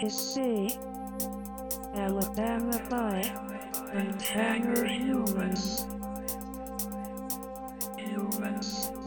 to see Alabama by and Hanger Humans. Humans.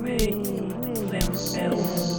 me themselves.